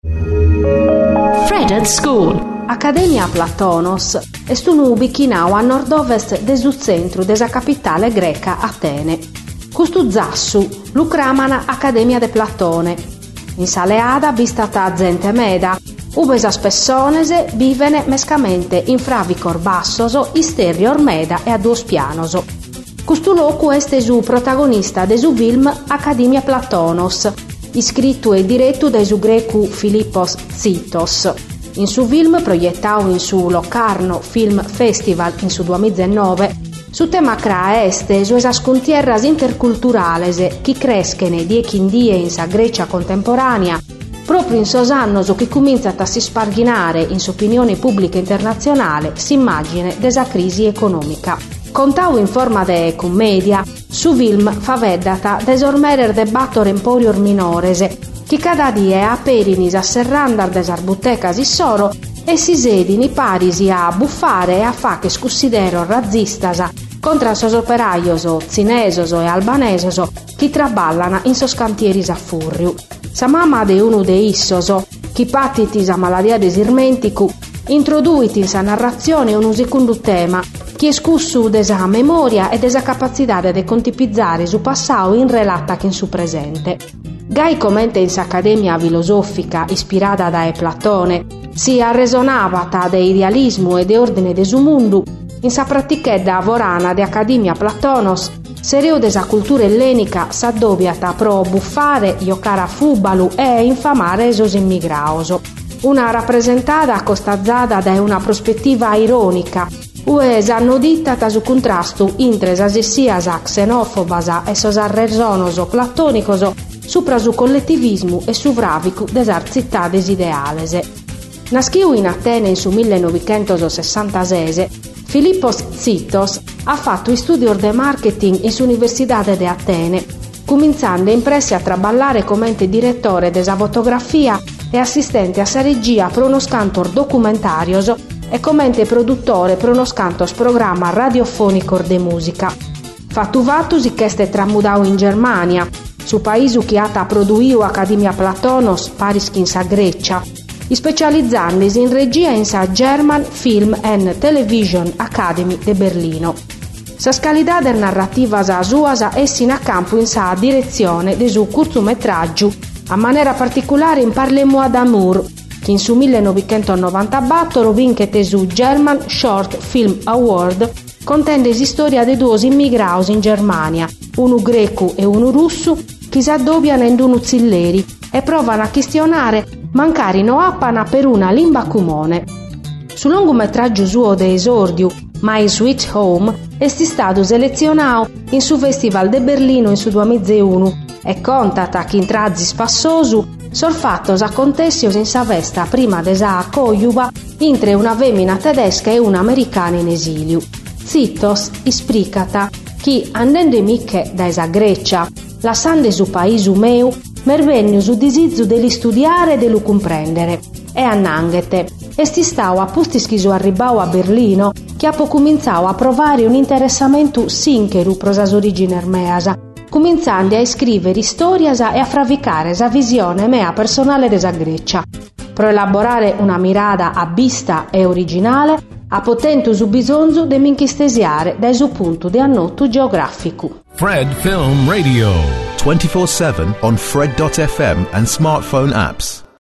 Fred at School Accademia Platonos est un ubi chinau a nord-ovest desu centru desa capitale greca Atene. Custu zassu lucramana Accademia de Platone. In saleada bistata gente meda, ubesas personese vivene mescamente in fravicor bassoso, isterior meda e a duos pianoso. Custu locu est su protagonista de su film Accademia Platonos, iscritto e diretto da su grecu Filippos Zitos. In su film proiettato in su Locarno Film Festival in su 2009, su tema cra este su esas contierras interculturales chi crescene die in die in sa Grecia contemporanea, proprio in sos annos che comincia a si sparghinare in su opinione pubblica internazionale s'immagine desa crisi economica. Contau in forma de commedia, su film faveddata desormerer de battor emporior minorese, chi cada die a perinis a serrandar des arbutecas soro e si sedini parisi a buffare e a fa che scussidero razzistas contra sos operaios zinesos e albanesos chi traballana in sos cantieris a furriu. Sa mamma de uno de issos, chi patitis a maladia desirmenticu, introduit in sa narrazione un secondo tema, chi è scussu desa memoria e desa capacità de contipizzare su passato in relata che in su presente. Gai commenta in s'Accademia filosofica ispirata da Platone, si arresonava de idealismo e de ordine de su mundu, in sa pratichedda vorana de Accademia Platonos, sereo de sa cultura ellenica s'addobiata pro buffare, giocare a fubalu e infamare esos immigraos. Una rappresentata costazzata da una prospettiva ironica, Ues hanno ditta su contrasto intre esas sias xenofobas e sos arresonos platonicos supra su collettivismo e su vravicu des arzittades idealese. Naschiu in Atene in su 1966, Filippos Zitos ha fatto studi de marketing in Universidade de Atene, cominciando impressi a traballare come direttore desa fotografia e assistente a sa regia pro uno scantor documentarios e commente produttore pro uno scantos programma radiofonico de musica. Fattu vattus i cheste tramudau in Germania, su paese che ha produiu Accademia Platonos Pariskin sa Grecia, specializzandosi in regia in sa German Film and Television Academy de Berlino. Sa scalità del narrativa sa suasa essi in a campo in sa direzione de su cortometraggio, a maniera particolare in Parlemo ad Amour, che in su 1994 vinche su German Short Film Award contende storia de due immigraus in Germania, uno greco e uno russo, chi si addobbiano in dunu zilleri e provano a questionare mancari no appana per una limba comune. Su lungometraggio suo de esordio, My Sweet Home, è stato selezionato in su Festival de Berlino in su 2001 e contata chi intrazzi spassosu sorfattos acontessios in sa vesta prima de sa coiuba intre una femmina tedesca e una americana in esilio. Zittos ispricata chi andendo in micche da esa Grecia lasciando su paese meu, mervegno su disizio deli studiare e dello comprendere. E annanghete, esti stau a posti schiso arribau a Berlino, che ha cominciato a provare un interessamento sincheru prosas origine measa, cominciando a scrivere storias e a fravicare sa visione mea personale desa Grecia. Pro elaborare una mirada abista e originale, a potente su bisonzo de minchistesiare dai suo punto di annoto geografico. Fred Film Radio 24/7 on fred.fm and smartphone apps.